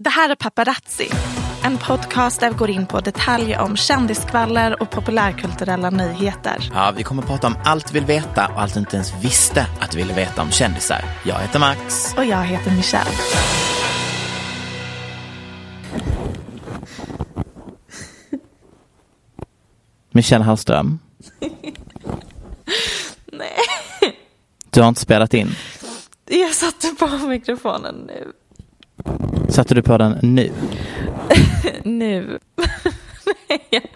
Det här är Paparazzi, en podcast där vi går in på detaljer om kändiskvaller och populärkulturella nyheter. Ja, vi kommer att prata om allt vi vill veta och allt du inte ens visste att du ville veta om kändisar. Jag heter Max. Och jag heter Michelle. Michelle Hallström. Nej, Du har inte spelat in. jag satte på mikrofonen nu. Satte du på den nu? Nu. Nej.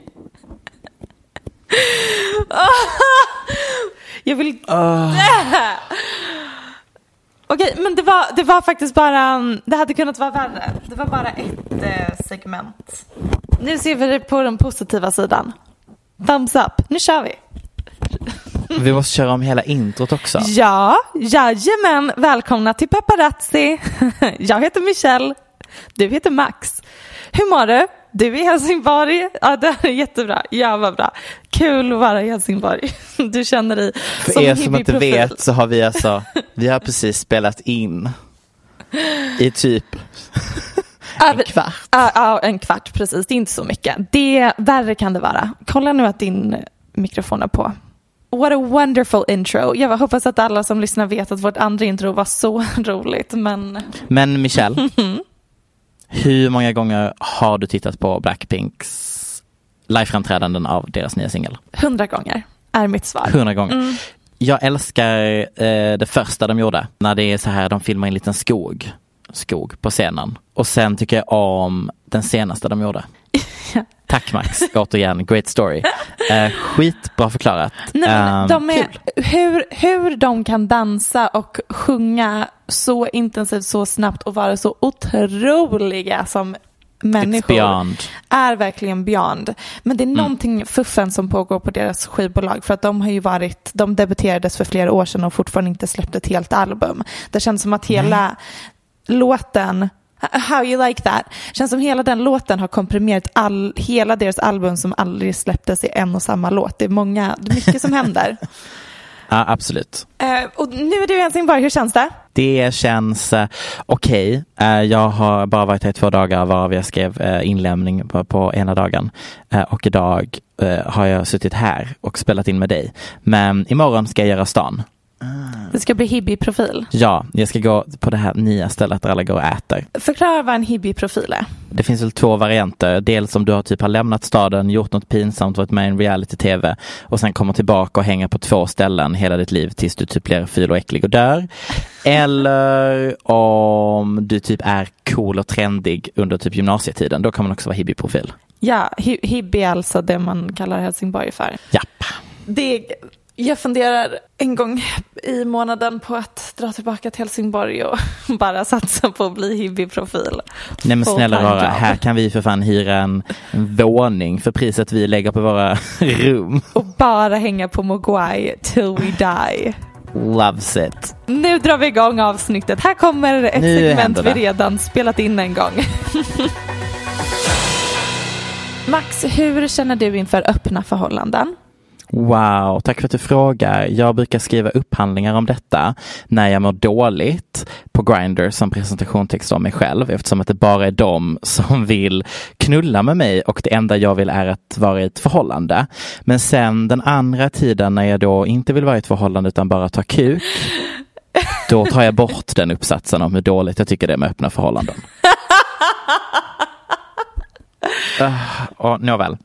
Jag vill... Okej, men det var, det var faktiskt bara... Det hade kunnat vara värre. Det var bara ett eh, segment. Nu ser vi det på den positiva sidan. Thumbs up. Nu kör vi. Vi måste köra om hela introt också. Ja, jajamän. Välkomna till Paparazzi. Jag heter Michelle. Du heter Max. Hur mår du? Du är i Helsingborg. Ja, det är jättebra. Ja, vad bra. Kul att vara i Helsingborg. Du känner dig För som er en som inte vet så har vi alltså, vi har precis spelat in i typ en kvart. Ja, ja, en kvart precis. Det är inte så mycket. Det, värre kan det vara. Kolla nu att din mikrofon är på. What a wonderful intro. Jag hoppas att alla som lyssnar vet att vårt andra intro var så roligt. Men Men Michelle, hur många gånger har du tittat på Blackpinks liveframträdanden av deras nya singel? hundra gånger är mitt svar. Hundra gånger. Jag älskar eh, det första de gjorde, när det är så här, de filmar i en liten skog, skog på scenen. Och sen tycker jag om den senaste de gjorde. Tack Max, återigen, great story. Eh, skitbra förklarat. Nej, men Ehm, de är, kul. hur, hur de kan dansa och sjunga så intensivt, så snabbt och vara så otroliga som människor är verkligen beyond. Men det är någonting fuffen som pågår på deras skivbolag för att de har ju varit, de debuterades för flera år sedan och fortfarande inte släppt ett helt album. Det känns som att hela låten How you like that? Känns som hela den låten har komprimerat all, hela deras album som aldrig släpptes i en och samma låt. Det är många, det är mycket som händer. Ja, absolut. Eh, och nu är du i Helsingborg, hur känns det? Det känns eh, okej. Eh, jag har bara varit här i två dagar varav jag skrev eh, inlämning på, på ena dagen. Och idag har jag suttit här och spelat in med dig. Men imorgon ska jag göra stan. Det ska bli hippie-profil. Ja, jag ska gå på det här nya stället där alla går och äter. Förklara vad en hippie-profil är. Det finns väl två varianter. Dels om du har typ har lämnat staden, gjort något pinsamt, varit med i en reality-tv och sen kommer tillbaka och hänger på två ställen hela ditt liv tills du typ blir ful och äcklig och dör. Eller om du typ är cool och trendig under typ gymnasietiden. Då kan man också vara hippie-profil. Ja, hi- hippie är alltså det man kallar Helsingborg för. Japp. Det, jag funderar en gång i månaden på att dra tillbaka till Helsingborg och bara satsa på att bli hippie-profil. Nej men snälla rara, här kan vi för fan hyra en, en våning för priset vi lägger på våra rum. Och bara hänga på Mogwai till we die. loves it. Nu drar vi igång avsnittet. Här kommer ett Nu segment vi redan spelat in en gång. Max, hur känner du inför öppna förhållanden? Wow, tack för att du frågar. Jag brukar skriva upphandlingar om detta när jag mår dåligt på Grindr som presentationstext om mig själv eftersom att det bara är de som vill knulla med mig och det enda jag vill är att vara i ett förhållande. Men sen den andra tiden när jag då inte vill vara i ett förhållande utan bara ta kuk då tar jag bort den uppsatsen om hur dåligt jag tycker det är med öppna förhållanden. Uh, och, nåväl.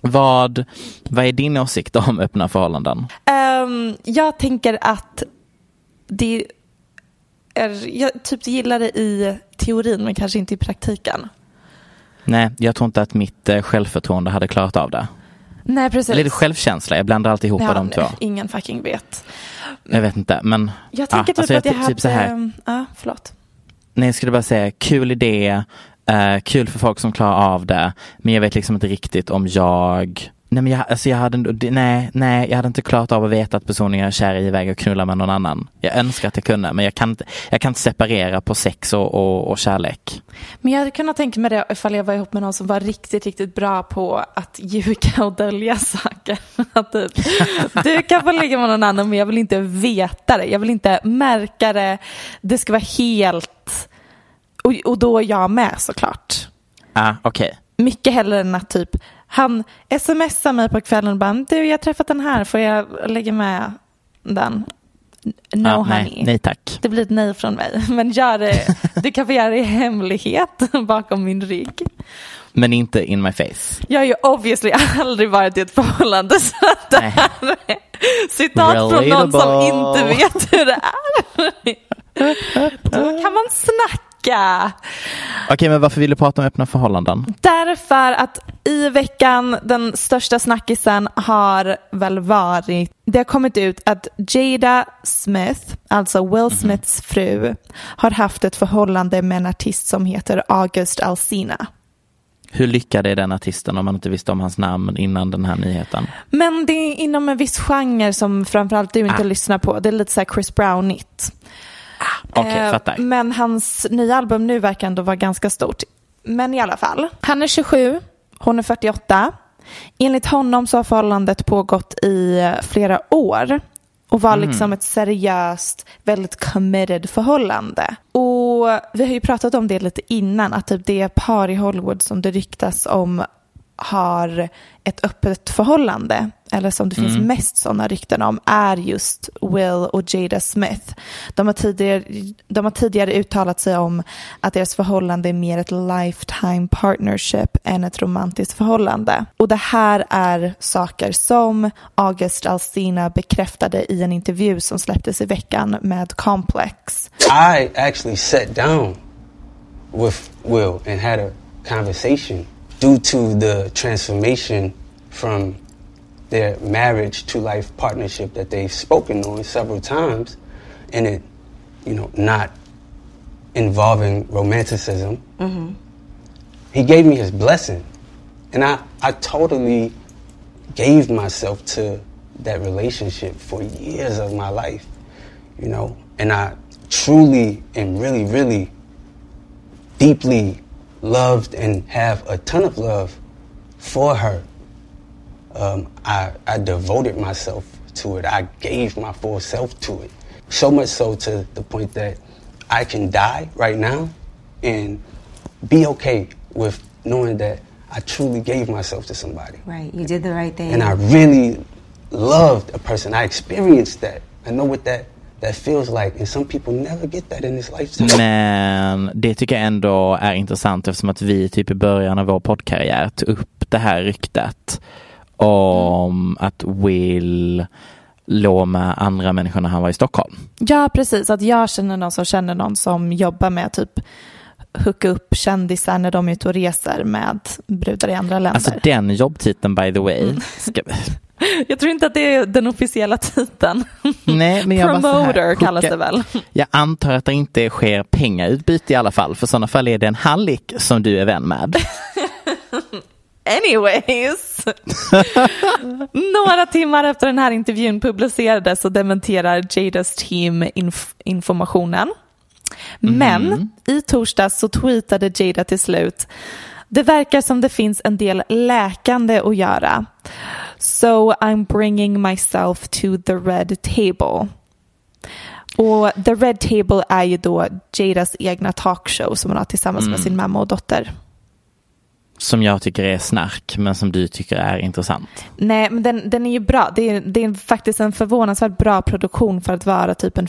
Vad, vad är din åsikt om öppna förhållanden? Ehm, jag tänker att det är, jag typ gillar det i teorin men kanske inte i praktiken. Nej, jag tror inte att mitt eh, självförtroende hade klarat av det. Nej precis. Eller självkänsla? Jag blandar alltid ihop ja, de två. Ingen fucking vet. Jag vet inte, men Jag tänker Ja, typ alltså att jag hade... typ så här. Ja, förlåt. nej, jag skulle bara säga kul idé, eh, kul för folk som klarar av det, men jag vet liksom inte riktigt om jag Nej, men jag, alltså jag hade, nej, nej, jag hade inte klarat av att veta att personen jag är kär i är iväg och knullar med någon annan. Jag önskar att jag kunde, men jag kan inte, jag kan inte separera på sex och, och, och kärlek. Men jag hade kunnat tänka mig det ifall jag var ihop med någon som var riktigt, riktigt bra på att ljuga och dölja saker. Att typ, du kan få ligga med någon annan men jag vill inte veta det. Jag vill inte märka det. Det ska vara helt... Och, och då är jag med såklart. Ah, Okej, Mycket hellre än att typ han smsar mig på kvällen och bara du jag har träffat den här, får jag lägga med den? No Ah, honey. nej, nej tack. Det blir ett nej från mig. Men gör det, du kan få göra det i hemlighet bakom min rygg. Men inte in my face. Jag har ju obviously aldrig varit i ett förhållande så att det här är citat från någon som Relatable. inte vet hur det är. Då kan man snacka. Okej, men varför vill du prata om öppna förhållanden? Därför att i veckan den största snackisen har väl varit, det har kommit ut att Jada Smith, alltså Will Smiths fru, har haft ett förhållande med en artist som heter August Alsina. Hur lyckad är den artisten om man inte visste om hans namn innan den här nyheten? Men det är inom en viss genre som framförallt du inte Ah. lyssnar på. Det är lite så här Chris Brownigt. Okej, Eh, fattar. Men hans nya album nu verkar ändå vara ganska stort. Men i alla fall. Han är 27, hon är 48. Enligt honom så har förhållandet pågått i flera år och var liksom ett seriöst, väldigt committed förhållande. Och vi har ju pratat om det lite innan, att typ det par i Hollywood som det ryktas om har ett öppet förhållande, eller som det finns mest sådana rykten om, är just Will och Jada Smith. De har, tidigare, de har tidigare uttalat sig om att deras förhållande är mer ett lifetime partnership än ett romantiskt förhållande. Och det här är saker som August Alsina bekräftade i en intervju som släpptes i veckan med Complex. I actually sat down with Will and had a conversation due to the transformation from their marriage to life partnership that they've spoken on several times and it, you know, not involving romanticism. Mm-hmm. He gave me his blessing. And I, I totally gave myself to that relationship for years of my life, you know, and I truly and really, really deeply loved and have a ton of love for her. Um, I, I devoted myself to it. I gave my full self to it. So much so to the point that I can die right now and be okay with knowing that I truly gave myself to somebody. Right, you did the right thing. And I really loved a person. I experienced that. I know what that, that feels like. And some people never get that in this lifetime. Men det tycker jag ändå är intressant eftersom att vi typ i början av vår poddkarriär tog upp det här ryktet om att Will låg med andra människor när han var i Stockholm. Ja, precis. Att jag känner någon som känner någon som jobbar med typ hooka upp kändisar när de är ute och reser med brudar i andra länder. Alltså den jobbtiteln by the way. Ska... Jag tror inte att det är den officiella titeln. Nej, men jag bara så här, Promoter kallas det väl. Jag antar att det inte sker pengautbyte i alla fall. För i sådana fall är det en hallick som du är vän med. Anyways. Några timmar efter den här intervjun publicerades så dementerar Jadas team inf informationen. Men Mm. i torsdags så tweetade Jada till slut det verkar som det finns en del läkande att göra. So I'm bringing myself to the red table. Och The Red Table är ju då Jadas egna talkshow som hon har tillsammans Mm. med sin mamma och dotter. Som jag tycker är snark men som du tycker är intressant. Nej, men den, den är ju bra. Det är, det är faktiskt en förvånansvärt bra produktion för att vara typ en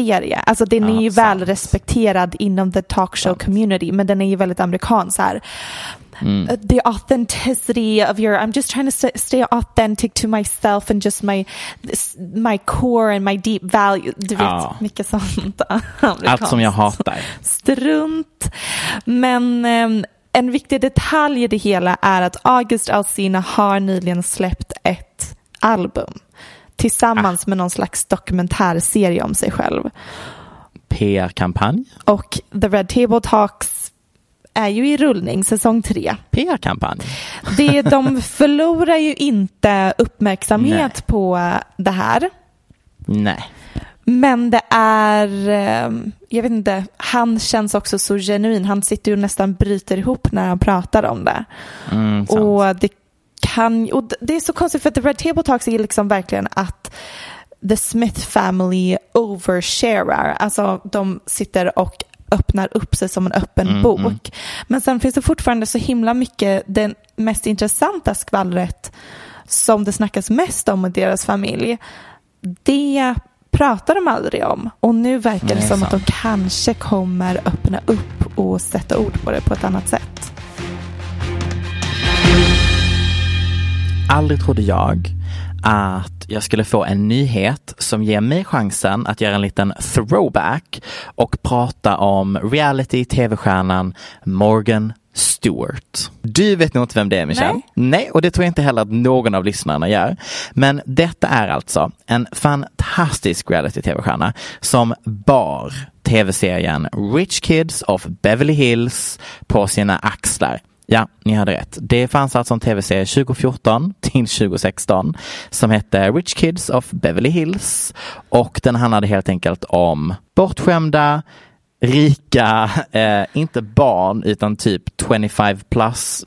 Facebook-serie. Alltså den Ja, är ju sant. väl respekterad inom the talkshow community, men den är ju väldigt amerikansk här. Mm. Uh, The authenticity of your, I'm just trying to st- stay authentic to myself and just my, this- my core and my deep value. Du vet, Ja. mycket sånt. Allt som jag hatar. strunt. Men ehm, en viktig detalj i det hela är att August Alsina har nyligen släppt ett album tillsammans med någon slags dokumentärserie om sig själv. PR-kampanj. Och The Red Table Talks är ju i rullning, säsong tre. PR-kampanj. Det, de förlorar ju inte uppmärksamhet Nej. på det här. Nej. Men det är, eh, jag vet inte, han känns också så genuin. Han sitter ju nästan bryter ihop när han pratar om det. Mm, och det kan, och det är så konstigt för att The Red Table Talks är liksom verkligen att The Smith Family oversharar. Alltså de sitter och öppnar upp sig som en öppen Mm, bok. mm. Men sen finns det fortfarande så himla mycket, det mest intressanta skvallret som det snackas mest om i deras familj, det pratar de aldrig om. Och nu verkar det Nej, som att de sant. kanske kommer öppna upp och sätta ord på det på ett annat sätt. Aldrig trodde jag att jag skulle få en nyhet som ger mig chansen att göra en liten throwback och prata om reality-tv-stjärnan Morgan Stewart. Du vet nog inte vem det är Michelle? Nej. Nej, och det tror jag inte heller att någon av lyssnarna gör. Men detta är alltså en fantastisk reality-tv-stjärna som bar tv-serien Rich Kids of Beverly Hills på sina axlar. Ja, ni hörde rätt. Det fanns alltså en tv-serie 2014 till 2016 som hette Rich Kids of Beverly Hills och den handlade helt enkelt om bortskämda, rika, eh, inte barn utan typ 25 plus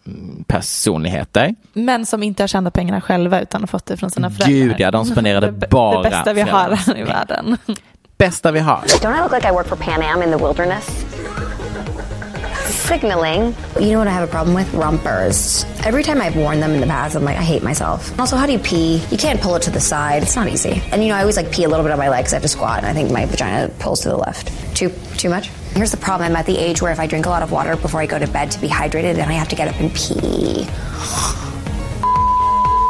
personligheter. Men som inte har tjänat pengarna själva utan har fått det från sina föräldrar. Gud ja, de spenderade bara Det bästa vi har här i världen. Bästa vi har. Don't I look like I work for Pan Am in the wilderness? Signaling. You know what I have a problem with? Rompers. Every time I've worn them in the past, I'm like, I hate myself. Also, how do you pee? You can't pull it to the side. It's not easy. And you know, I always like pee a little bit on my legs. I have to squat, and I think my vagina pulls to the left. Too too much. Here's the problem. I'm at the age where if I drink a lot of water before I go to bed to be hydrated, then I have to get up and pee.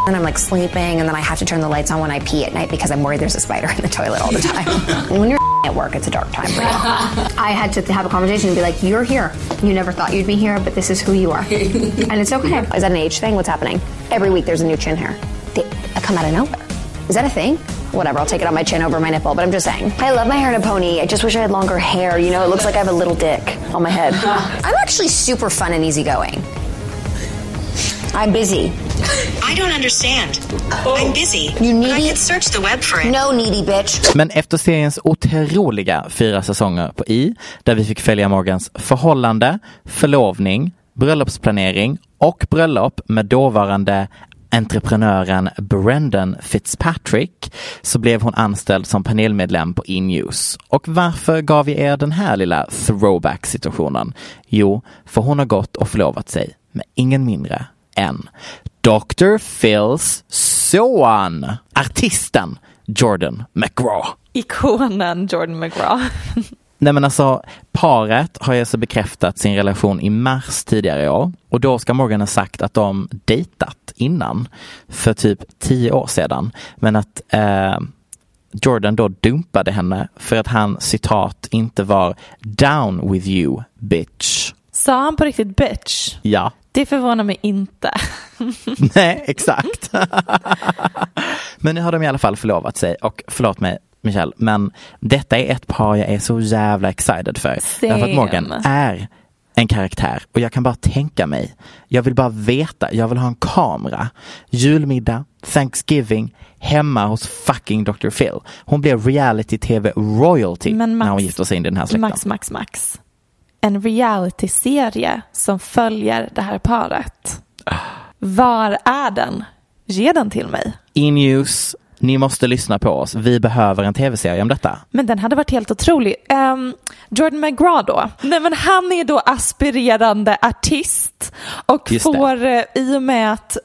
And I'm like sleeping, and then I have to turn the lights on when I pee at night because I'm worried there's a spider in the toilet all the time. when you're at work, it's a dark time for you. I had to have a conversation and be like, "You're here. You never thought you'd be here, but this is who you are, and it's okay." Is that an age thing? What's happening? Every week there's a new chin hair. They I come out of nowhere. Is that a thing? Whatever, I'll take it on my chin over my nipple, but I'm just saying. I love my hair in a pony. I just wish I had longer hair. You know, it looks like I have a little dick on my head. I'm actually super fun and easygoing. I'm busy. I don't understand. I'm busy. You but I needy- could search the web for it. No needy bitch. Men efter seriens otroliga fyra säsonger på I, där vi fick följa Morgans förhållande, förlovning, bröllopsplanering och bröllop med dåvarande entreprenören Brendan Fitzpatrick så blev hon anställd som panelmedlem på E-news. Och varför gav vi er den här lilla throwback situationen? Jo, för hon har gått och förlovat sig med ingen mindre än Dr. Phils son, artisten Jordan McGraw. Ikonen Jordan McGraw. Nej men alltså, paret har ju alltså bekräftat sin relation i mars tidigare i år. Och då ska Morgan ha sagt att de dejtat innan, för typ tio år sedan. Men att eh, Jordan då dumpade henne för att han citat inte var down with you bitch. Sa han på riktigt bitch? Ja, Det förvånar mig inte. nej exakt. men nu har de i alla fall förlovat sig och förlåt mig Michelle, men detta är ett par jag är så jävla excited för. Därför att Morgan Same. är en karaktär och jag kan bara tänka mig. Jag vill bara veta. Jag vill ha en kamera. Julmiddag, Thanksgiving, hemma hos fucking Dr. Phil. Hon blev reality-tv royalty Max- när hon gifte sig in i den här släkten. Max, Max, Max. En reality-serie som följer det här paret. Var är den? Ge den till mig. In-use, ni måste lyssna på oss. Vi behöver en tv-serie om detta. Men den hade varit helt otrolig. Ehm, Jordan McGraw då? Nej men han är då aspirerande artist och Just det. får eh, i och med att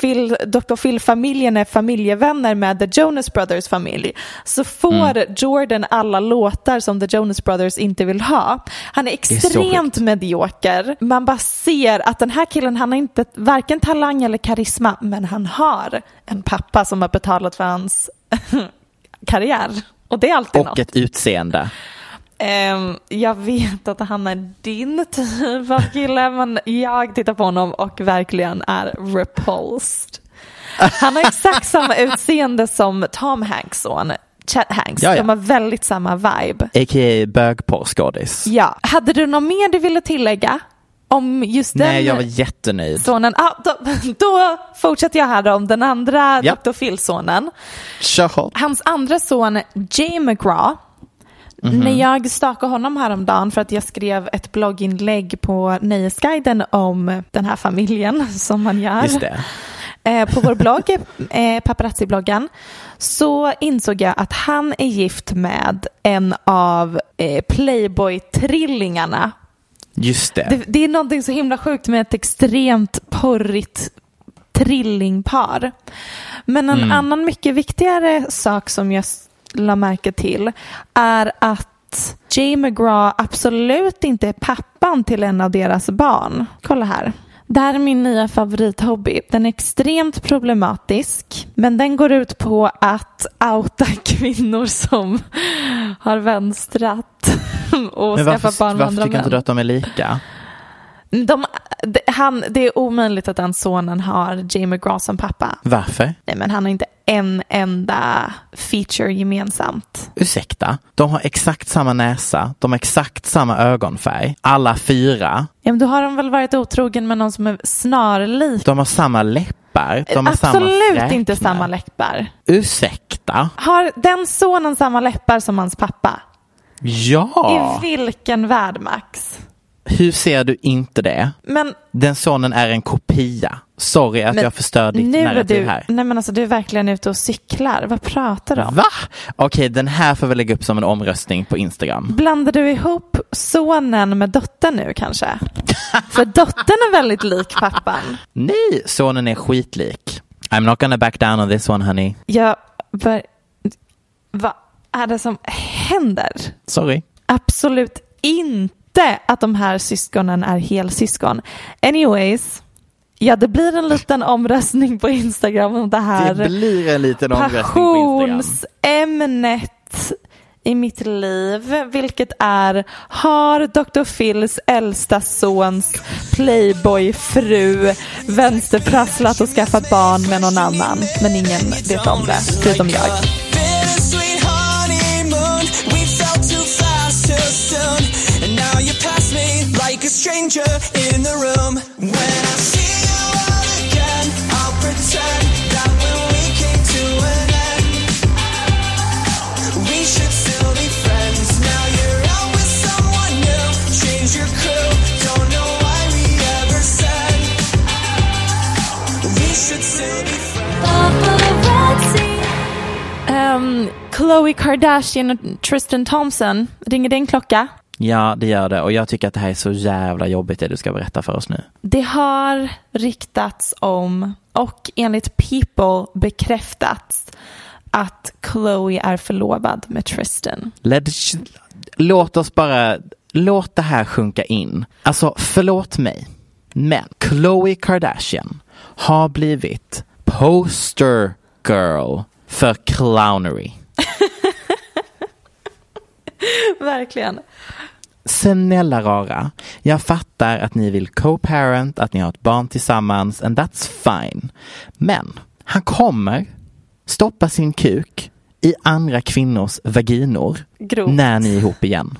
Phil, Dr. Phil-familjen är familjevänner med The Jonas Brothers familj så får Mm. Jordan alla låtar som The Jonas Brothers inte vill ha. Han är är extremt sjukt. medioker. Man bara ser att den här killen han har inte varken talang eller karisma men han har en pappa som har betalat för hans karriär. Och det är alltid Och något. ett utseende. Ehm, jag vet att han är din typ av kille men jag tittar på honom och verkligen är repulsed. Han har exakt samma utseende som Tom Hanks son, Chet Hanks. Ja, ja. De har väldigt samma vibe. A.k.a. bögporrskådis. Ja. Hade du något mer du ville tillägga om just den Nej, jag var jättenöjd. sonen? Ah, då, då fortsätter jag här då om den andra Ja. Dr. Phil-sonen. Hans andra son, Jay McGraw, Mhm. när jag stakade honom häromdagen för att jag skrev ett blogginlägg på Nöjesguiden om den här familjen som man gör Just det. eh, på vår blogg, eh, paparazzi-bloggen, så insåg jag att han är gift med en av eh, Playboy-trillingarna. Just det. Det, det är någonting så himla sjukt med ett extremt porrigt trillingpar. Men en Mm. annan mycket viktigare sak som jag la märke till är att Jay McGraw absolut inte är pappan till en av deras barn. Kolla här. Det här är min nya favorithobby. Den är extremt problematisk men den går ut på att outa kvinnor som har vänstrat och skaffat varför, barn med varför andra tycker inte män. du att de är lika? De, han, det är omöjligt att den sonen har Jay McGraw som pappa. Varför? Nej, men han har inte en enda feature gemensamt. Ursäkta? De har exakt samma näsa, de har exakt samma ögonfärg, alla fyra. Ja, men då har de väl varit otrogen med någon som är snarlik. De har samma läppar, de har samma Absolut fräknar. inte samma läppar. Ursäkta? Har den sonen samma läppar som hans pappa? Ja! I vilken värld, Max? Hur ser du inte det? Men Den sonen är en kopia. Sorry att Men jag förstör ditt nu narrativ du, här. nej men alltså du är verkligen ute och cyklar. Vad pratar du om? Va? Okej, den här får vi lägga upp som en omröstning på Instagram. Blandar du ihop sonen med dottern nu kanske? För dottern är väldigt lik pappan. Nej, sonen är skitlik. I'm not gonna back down on this one honey. Jag bör... Vad är det som händer? Sorry. Absolut inte att de här syskonen är helsyskon. Anyways, ja det blir en liten omröstning på Instagram om det här Det blir en liten omröstning på Instagram. passionsämnet i mitt liv, vilket är har Dr. Phils äldsta sons playboyfru vänsterprasslat och skaffat barn med någon annan, men ingen vet om det, förutom jag. Like a stranger in the room. When I see you out again, I'll pretend that when we came to an end, we should still be friends. Now you're out with someone new, change your crew, don't know why we ever said we should still be friends. Um, Khloe Kardashian och Tristan Thompson, ringer en klocka? Ja, det gör det. Och jag tycker att det här är så jävla jobbigt det du ska berätta för oss nu. Det har riktats om och enligt People bekräftats att Chloe är förlovad med Tristan. Let, låt oss bara, låt det här sjunka in. Alltså, förlåt mig, men Khloe Kardashian har blivit poster girl för clownery. Verkligen. Snälla rara, jag fattar att ni vill co-parent, att ni har ett barn tillsammans and that's fine. Men han kommer stoppa sin kuk i andra kvinnors vaginor Grovt. när ni är ihop igen.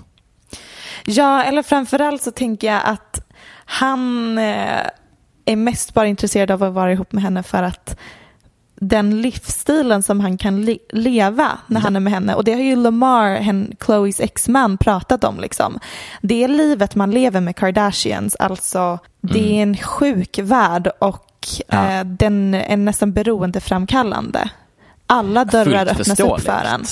Ja, eller framförallt så tänker jag att han eh, är mest bara intresserad av att vara ihop med henne för att den livsstilen som han kan le- leva när han är med henne. Och det har ju Lamar, hen, Chloes exman, pratat om. Liksom. Det är livet man lever med Kardashians. Alltså, det är en sjuk värld och Ja. eh, den är nästan beroendeframkallande. Alla dörrar Fullt öppnas upp för en.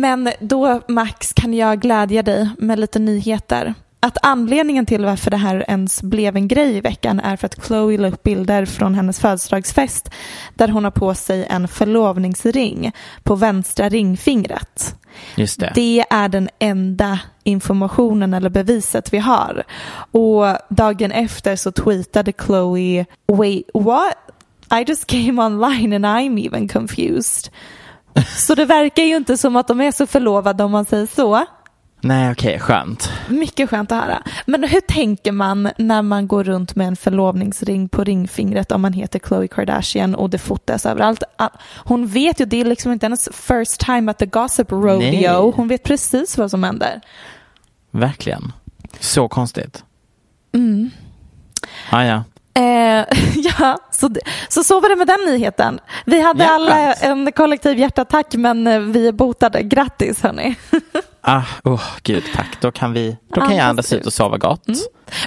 Men då, Max, kan jag glädja dig med lite nyheter. Att anledningen till varför det här ens blev en grej i veckan är för att Chloe la upp bilder från hennes födelsedagsfest där hon har på sig en förlovningsring på vänstra ringfingret. Just det. Det är den enda informationen eller beviset vi har. Och dagen efter så tweetade Chloe Wait, what? I just came online and I'm even confused. Så det verkar ju inte som att de är så förlovade om man säger så. Nej, okej, skönt. Mycket skönt att höra. Men hur tänker man när man går runt med en förlovningsring på ringfingret om man heter Khloe Kardashian och det fotas överallt? Ah, Hon vet ju, det är liksom inte hennes first time at the gossip rodeo. Nej. Hon vet precis vad som händer. Verkligen. Så konstigt. Mm. Ah, ja. Eh, ja, så, så så var det med den nyheten. Vi hade Ja, alla en kollektiv hjärtattack men eh, vi är botade. Grattis hörni. Ah, oh, gud, tack. Då kan, vi, då kan jag Andas ut och sova gott.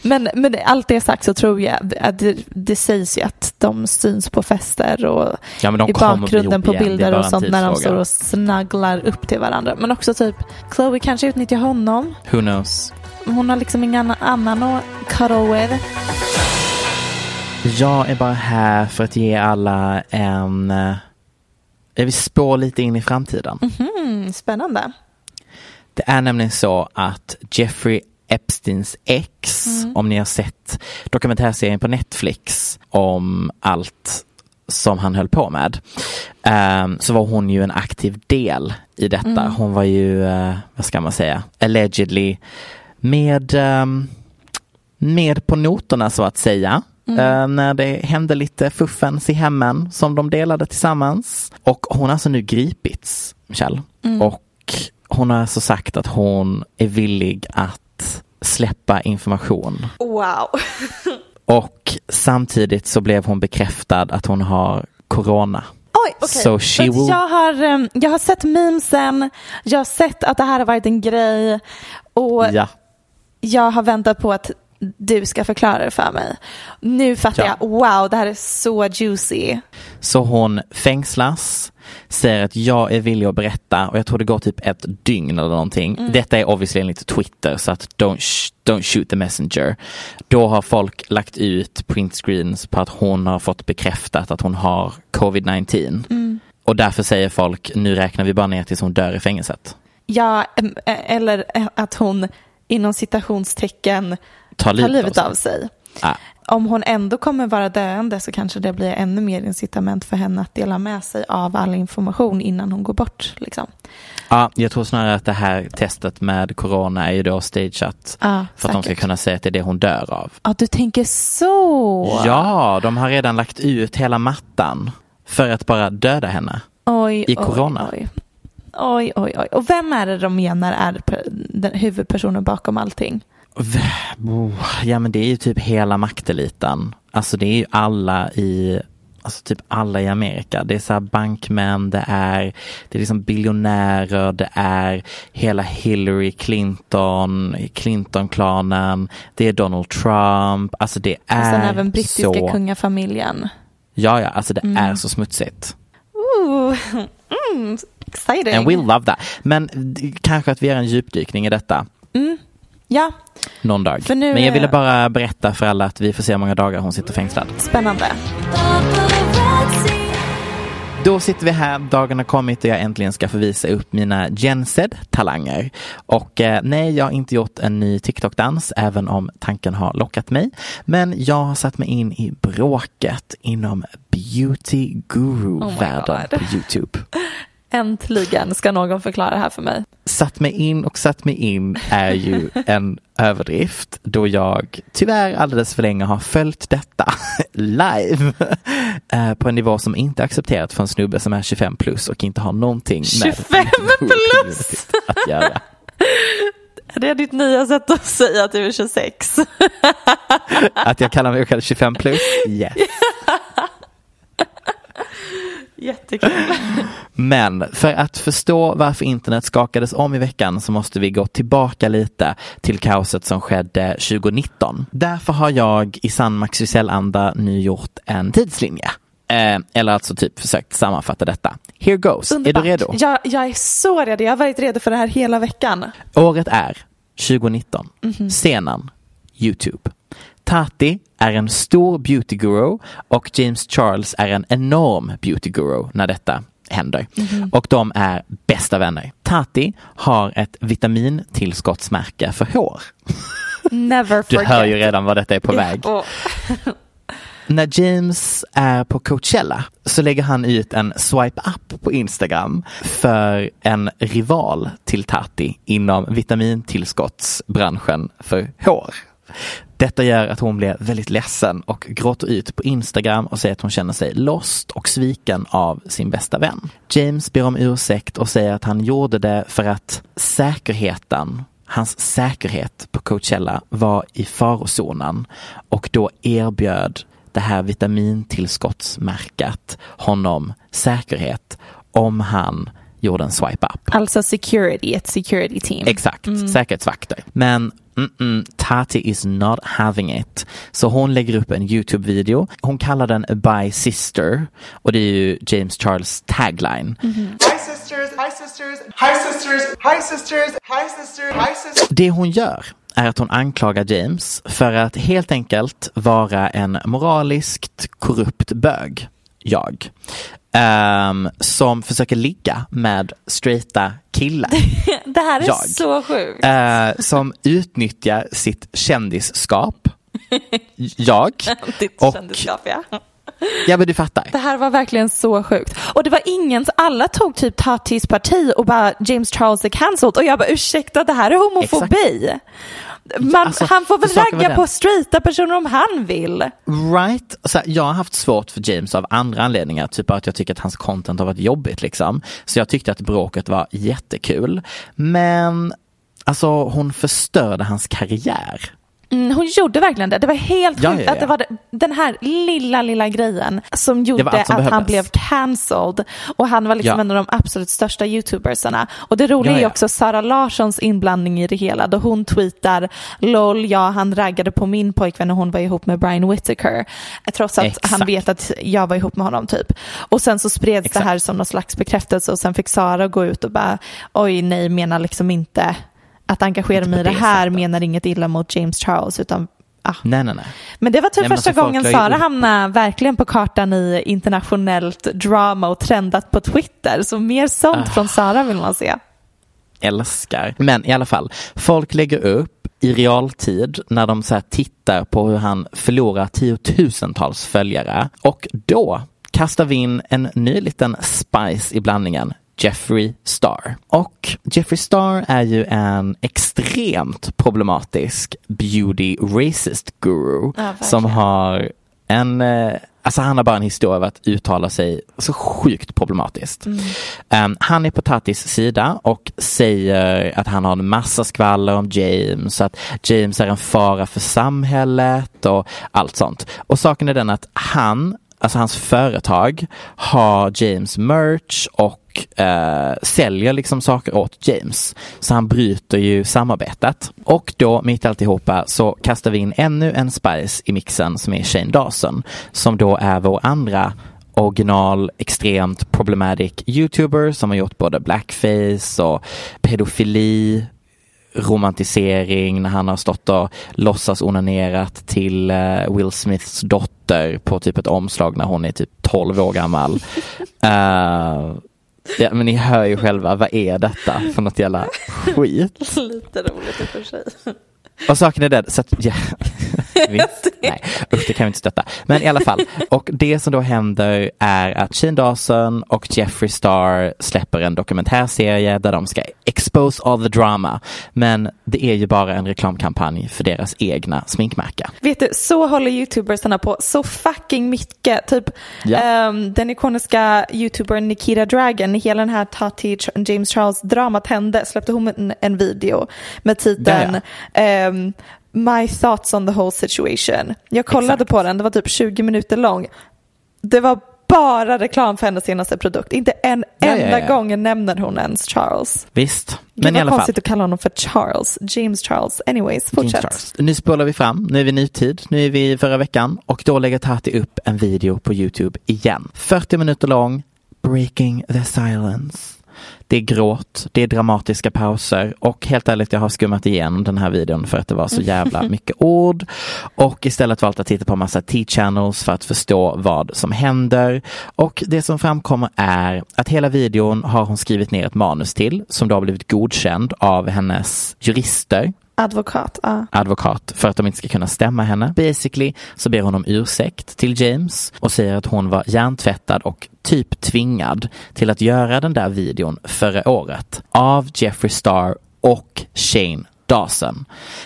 Men med allt det sagt så tror jag att det, det sägs ju att de syns på fester och Ja, i bakgrunden på bilder och sånt när de står och snagglar upp till varandra. Men också typ Chloe kanske utnyttjar honom. Who knows? Hon har liksom ingen annan att cuddle with. Jag är bara här för att ge alla en... eh, Jag vill spå lite in i framtiden. Hmm, spännande. Det är nämligen så att Jeffrey Epsteins ex, om ni har sett dokumentärserien på Netflix om allt som han höll på med, ehm, så var hon ju en aktiv del i detta. Hon var ju, eh, vad ska man säga, allegedly med, ehm, med på noterna så att säga. Eh, när det hände lite fuffens i hemmen som de delade tillsammans. Och hon har alltså nu gripits, Michelle. Och hon har alltså sagt att hon är villig att släppa information. Wow. Och samtidigt så blev hon bekräftad att hon har corona. Oj, okej. So she will- jag, har, em, jag har sett memesen, jag har sett att det här har varit en grej och Ja, jag har väntat på att du ska förklara det för mig. Nu fattar Ja. jag, wow, det här är så juicy. så hon fängslas, säger att jag är villig att berätta och jag tror det går typ ett dygn eller någonting. Mm. Detta är obviously enligt Twitter så att don't, sh- don't shoot the messenger. Då har folk lagt ut printscreens på att hon har fått bekräftat att hon har covid-19. Mm. Och därför säger folk, nu räknar vi bara ner tills hon dör i fängelset. Ja, eh, eller eh, att hon inom citationstecken Ta tar livet, livet av av sig. Ja. Om hon ändå kommer vara döende så kanske det blir ännu mer incitament för henne att dela med sig av all information innan hon går bort. Liksom. Ja, jag tror snarare att det här testet med corona är ju då stageat Ja, för att de ska kunna säga att det är det hon dör av. Ja, du tänker så. Ja, de har redan lagt ut hela mattan för att bara döda henne. Oj, i corona. Oj, oj, oj, oj. Och vem är det de menar är huvudpersonen bakom allting? Ja men det är ju typ hela makteliten. Alltså det är ju alla i Alltså typ alla i Amerika. Det är så bankmän, det är, det är liksom biljonärer, det är hela Hillary Clinton, Clinton-klanen, det är Donald Trump. Alltså det Och sen är även brittiska så, kungafamiljen. ja ja, alltså det är så smutsigt. Ooh. Mm, exciting. And we love that. Men kanske att vi gör en djupdykning i detta Ja, någon dag. Nu Men jag ville bara berätta för alla att vi får se hur många dagar hon sitter fängslad. spännande. Då sitter vi här, dagen har kommit och jag äntligen ska få visa upp mina Gensed-talanger. Och eh, nej, jag har inte gjort en ny TikTok-dans, även om tanken har lockat mig. Men jag har satt mig in i bråket inom beauty guru-världen God. på YouTube. Äntligen ska någon förklara det här för mig. Satt mig in och satt mig in är ju en överdrift då jag tyvärr alldeles för länge har följt detta live eh, på en nivå som inte är accepterat för en snubbe som är 25 plus och inte har någonting med 25 plus! att göra. Det är ditt nya sätt att säga att du är 26. Att jag kallar mig själv 25 plus? Yes. Jättekul. Men för att förstå varför internet skakades om i veckan så måste vi gå tillbaka lite till kaoset som skedde 2019. Därför har jag i sann Max Wiesel-anda nu gjort en tidslinje. Eh, eller alltså typ försökt sammanfatta detta. Here goes. Underbart. Är du redo? Jag, jag är så redo. Jag har varit redo för det här hela veckan. Året är 2019. Mhm. Scenen Youtube. Tati är en stor beauty guru och James Charles är en enorm beauty guru när detta händer. Mhm. Och de är bästa vänner. Tati har ett vitamintillskottsmärke för hår. Never Du hör ju redan vad detta är på väg. Och, När James är på Coachella så lägger han ut en swipe up på Instagram för en rival till Tati inom vitamintillskottsbranschen för hår. Detta gör att hon blir väldigt ledsen och gråter ut på Instagram och säger att hon känner sig lost och sviken av sin bästa vän. James ber om ursäkt och säger att han gjorde det för att säkerheten Hans säkerhet på Coachella var i farozonen och då erbjöd det här vitamintillskottsmärket honom säkerhet om han gjorde en swipe up. alltså security, ett security team. Exakt, säkerhetsvakter. Men mm-mm, Tati is not having it. Så hon lägger upp en Youtube-video. Hon kallar den By Sister och det är ju James Charles tagline. Hi sisters, hi sisters, hi sisters, hi sisters, hi sisters, hi sisters. Det hon gör är att hon anklagar James för att helt enkelt vara en moraliskt korrupt bög. Jag. Ehm, som försöker ligga med straighta killar. Det här är Jag. så sjukt. Eh, som utnyttjar sitt kändisskap. Jag. Ditt och- kändisskap, ja. Ja men du fattar. Det här var verkligen så sjukt. Och det var ingen, alla tog typ Tatis parti och bara James Charles är cancelled. Och jag bara ursäkta det här är homofobi. Man, Alltså, han får väl ragga på straighta personer om han vill. Right. Så här, jag har haft svårt för James av andra anledningar, typ att jag tycker att hans content har varit jobbigt liksom. Så jag tyckte att bråket var jättekul. Men alltså hon förstörde hans karriär. Mm, hon gjorde verkligen det. Det var helt Ja, sjukt ja, ja. att det var den här lilla, lilla grejen som gjorde som att han behövdes. blev cancelled. Och han var liksom en av de absolut största youtubersarna. Och det roliga är också Sara Larssons inblandning i det hela. Då hon tweetar LOL, ja han raggade på min pojkvän när hon var ihop med Brian Whittaker. Trots att Exakt. han vet att jag var ihop med honom typ. Och sen så spreds Exakt. det här som någon slags bekräftelse och sen fick Sara gå ut och bara oj nej menar liksom inte att engagera mig i det här sättet. menar inget illa mot James Charles utan ah. Nej nej nej. Men det var typ Nej, första alltså, gången ju Sara upp- hamnade verkligen på kartan i internationellt drama och trendat på Twitter. Så mer sånt Ah. från Sara vill man se. älskar. Men i alla fall, folk lägger upp i realtid när de så tittar på hur han förlorar tiotusentals följare. Och då kastar vi in en ny liten spice i blandningen. Jeffrey Star. Och Jeffrey Star är ju en extremt problematisk beauty racist guru verkligen. som har en, eh, alltså han har bara en historia av att uttala sig så sjukt problematiskt. Um, han är på Tatis sida och säger att han har en massa skvaller om James, att James är en fara för samhället och allt sånt. Och saken är den att han, alltså hans företag, har James merch och eh, säljer liksom saker åt James. Så han bryter ju samarbetet. Och då mitt i alltihopa så kastar vi in ännu en spice i mixen som är Shane Dawson. Som då är vår andra original extremt problematic youtuber som har gjort både blackface och pedofili romantisering när han har stått och låtsas onanerat till eh, Will Smiths dotter på typ ett omslag när hon är typ 12 år gammal. Eh, ja, men ni hör ju själva, vad är detta för något jävla skit? Lite roligt i och för sig. Och saken är den, så att, ja, visst. Nej, usch det kan vi inte stötta. Men i alla fall, och det som då händer är att Shane Dawson och Jeffree Star släpper en dokumentärserie där de ska expose all the drama. Men det är ju bara en reklamkampanj för deras egna sminkmärke. Vet du, så håller youtubersarna på så fucking mycket. Typ Ja. ehm, den ikoniska youtubern Nikita Dragon, hela den här Tati James Charles dramat hände släppte hon en, en video med titeln ehm, My thoughts on the whole situation. Jag kollade på den, det var typ 20 minuter lång. Det var bara reklam för hennes senaste produkt. Inte en Ja, ja, enda ja. gång nämner hon ens Charles. Visst, men i alla fall. konstigt att kalla honom för Charles. James Charles. Anyways, fortsätt. Charles. Nu spolar vi fram, nu är vi nutid, nu är vi i förra veckan och då lägger Tati upp en video på Youtube igen. 40 minuter lång, Breaking the Silence. Det är gråt, det är dramatiska pauser och helt ärligt jag har skummat igenom den här videon för att det var så jävla mycket ord och istället valt att titta på massa T-channels för att förstå vad som händer. Och det som framkommer är att hela videon har hon skrivit ner ett manus till som då har blivit godkänd av hennes jurister Advokat, ja. advokat för att de inte ska kunna stämma henne. Basically så ber hon om ursäkt till James och säger att hon var hjärntvättad och typ tvingad till att göra den där videon förra året av Jeffrey Star och Shane Dawson.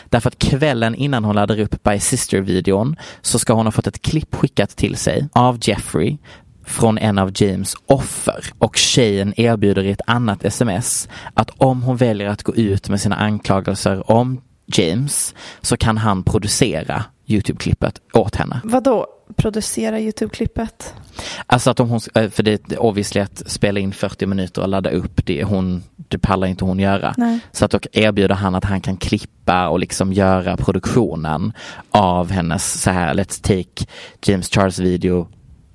Därför att kvällen innan hon laddar upp By Sister-videon så ska hon ha fått ett klipp skickat till sig av Jeffrey från en av James offer och tjejen erbjuder i ett annat sms att om hon väljer att gå ut med sina anklagelser om James så kan han producera Youtube-klippet åt henne. Vadå, producera YouTube-klippet? Alltså att om hon, eh, för det är obviously att spela in 40 minuter och ladda upp det, hon, det pallar inte hon göra. Nej. Så att då erbjuder han att han kan klippa och liksom göra produktionen av hennes så här let's take James Charles video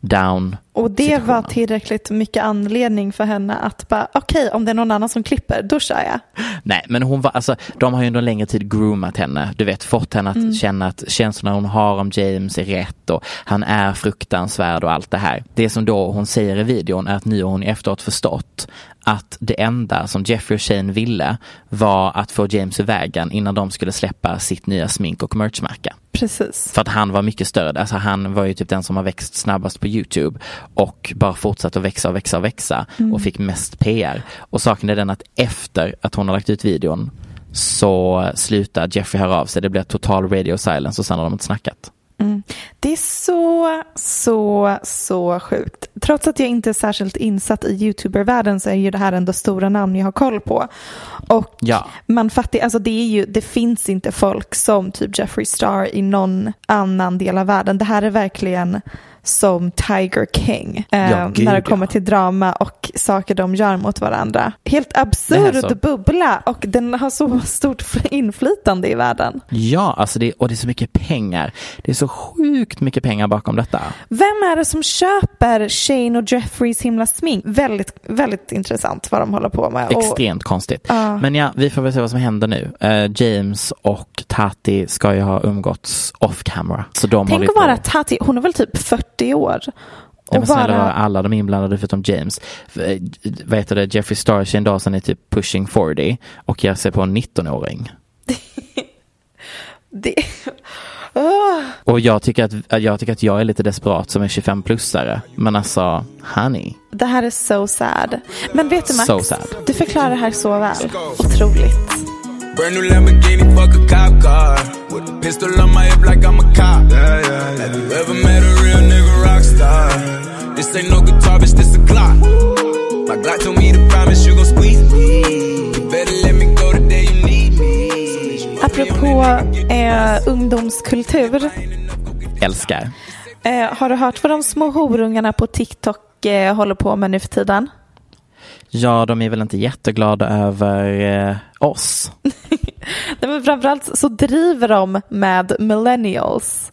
down. Och det var tillräckligt mycket anledning för henne att bara, okej, om det är någon annan som klipper, då kör jag. Nej, men hon var, alltså, de har ju under en längre tid groomat henne. Du vet, fått henne att Mm. känna att känslorna hon har om James är rätt och han är fruktansvärd och allt det här. Det som då hon säger i videon är att nu har hon efteråt förstått att det enda som Jeffrey och Shane ville var att få James i vägen innan de skulle släppa sitt nya smink och merchmärke. Precis. För att han var mycket större. Alltså han var ju typ den som har växt snabbast på Youtube och bara fortsatt att växa och växa och växa Mm. och fick mest PR. Och saken är den att efter att hon har lagt ut videon så slutar Jeffrey höra av sig. Det blir total radio silence och sen har de inte snackat. Mm. Det är så, så, så sjukt. Trots att jag inte är särskilt insatt i YouTuber-världen så är ju det här ändå stora namn jag har koll på. Och Ja. man fattar, alltså det är ju, det finns inte folk som typ Jeffree Star i någon annan del av världen. Det här är verkligen som Tiger King eh, Ja, gud, när det ja. kommer till drama och saker de gör mot varandra. Helt absurd bubbla och den har så stort inflytande i världen. Ja, alltså det, och det är så mycket pengar. Det är så sjukt mycket pengar bakom detta. Vem är det som köper Shane och Jeffreys himla smink? Väldigt, väldigt intressant vad de håller på med. Och- Extremt konstigt. Ja. Men ja, vi får väl se vad som händer nu. Eh, James och Tati ska ju ha umgåtts off camera. Så de Tänk att vara Tati, hon är väl typ 40 år. Ja, Och men snälla bara, bara... alla de inblandade förutom James. Vad heter det, Jeffrey Star, Dawson är typ pushing 40 och jag ser på en 19-åring. det... Och jag tycker, att, jag tycker att jag är lite desperat som en 25-plussare. Men alltså, honey. Det här är so sad. Men vet du Max, So sad. du förklarar det här så väl. Otroligt. Brand new Lamborghini, fuck a cop car. With a pistol on my hip like I'm a cop. Have you ever met a real nigga rock star? This ain't no guitar, bitch, this a Glock. My Glock told me to promise you gon' squeeze me. You better let me go the day you need me. Apropå eh, ungdomskultur. Älskar. Eh, har du hört vad de små horungarna på TikTok eh, håller på med nu för tiden? Ja, de är väl inte jätteglada över eh, oss. Nej, men framförallt så driver de med millennials.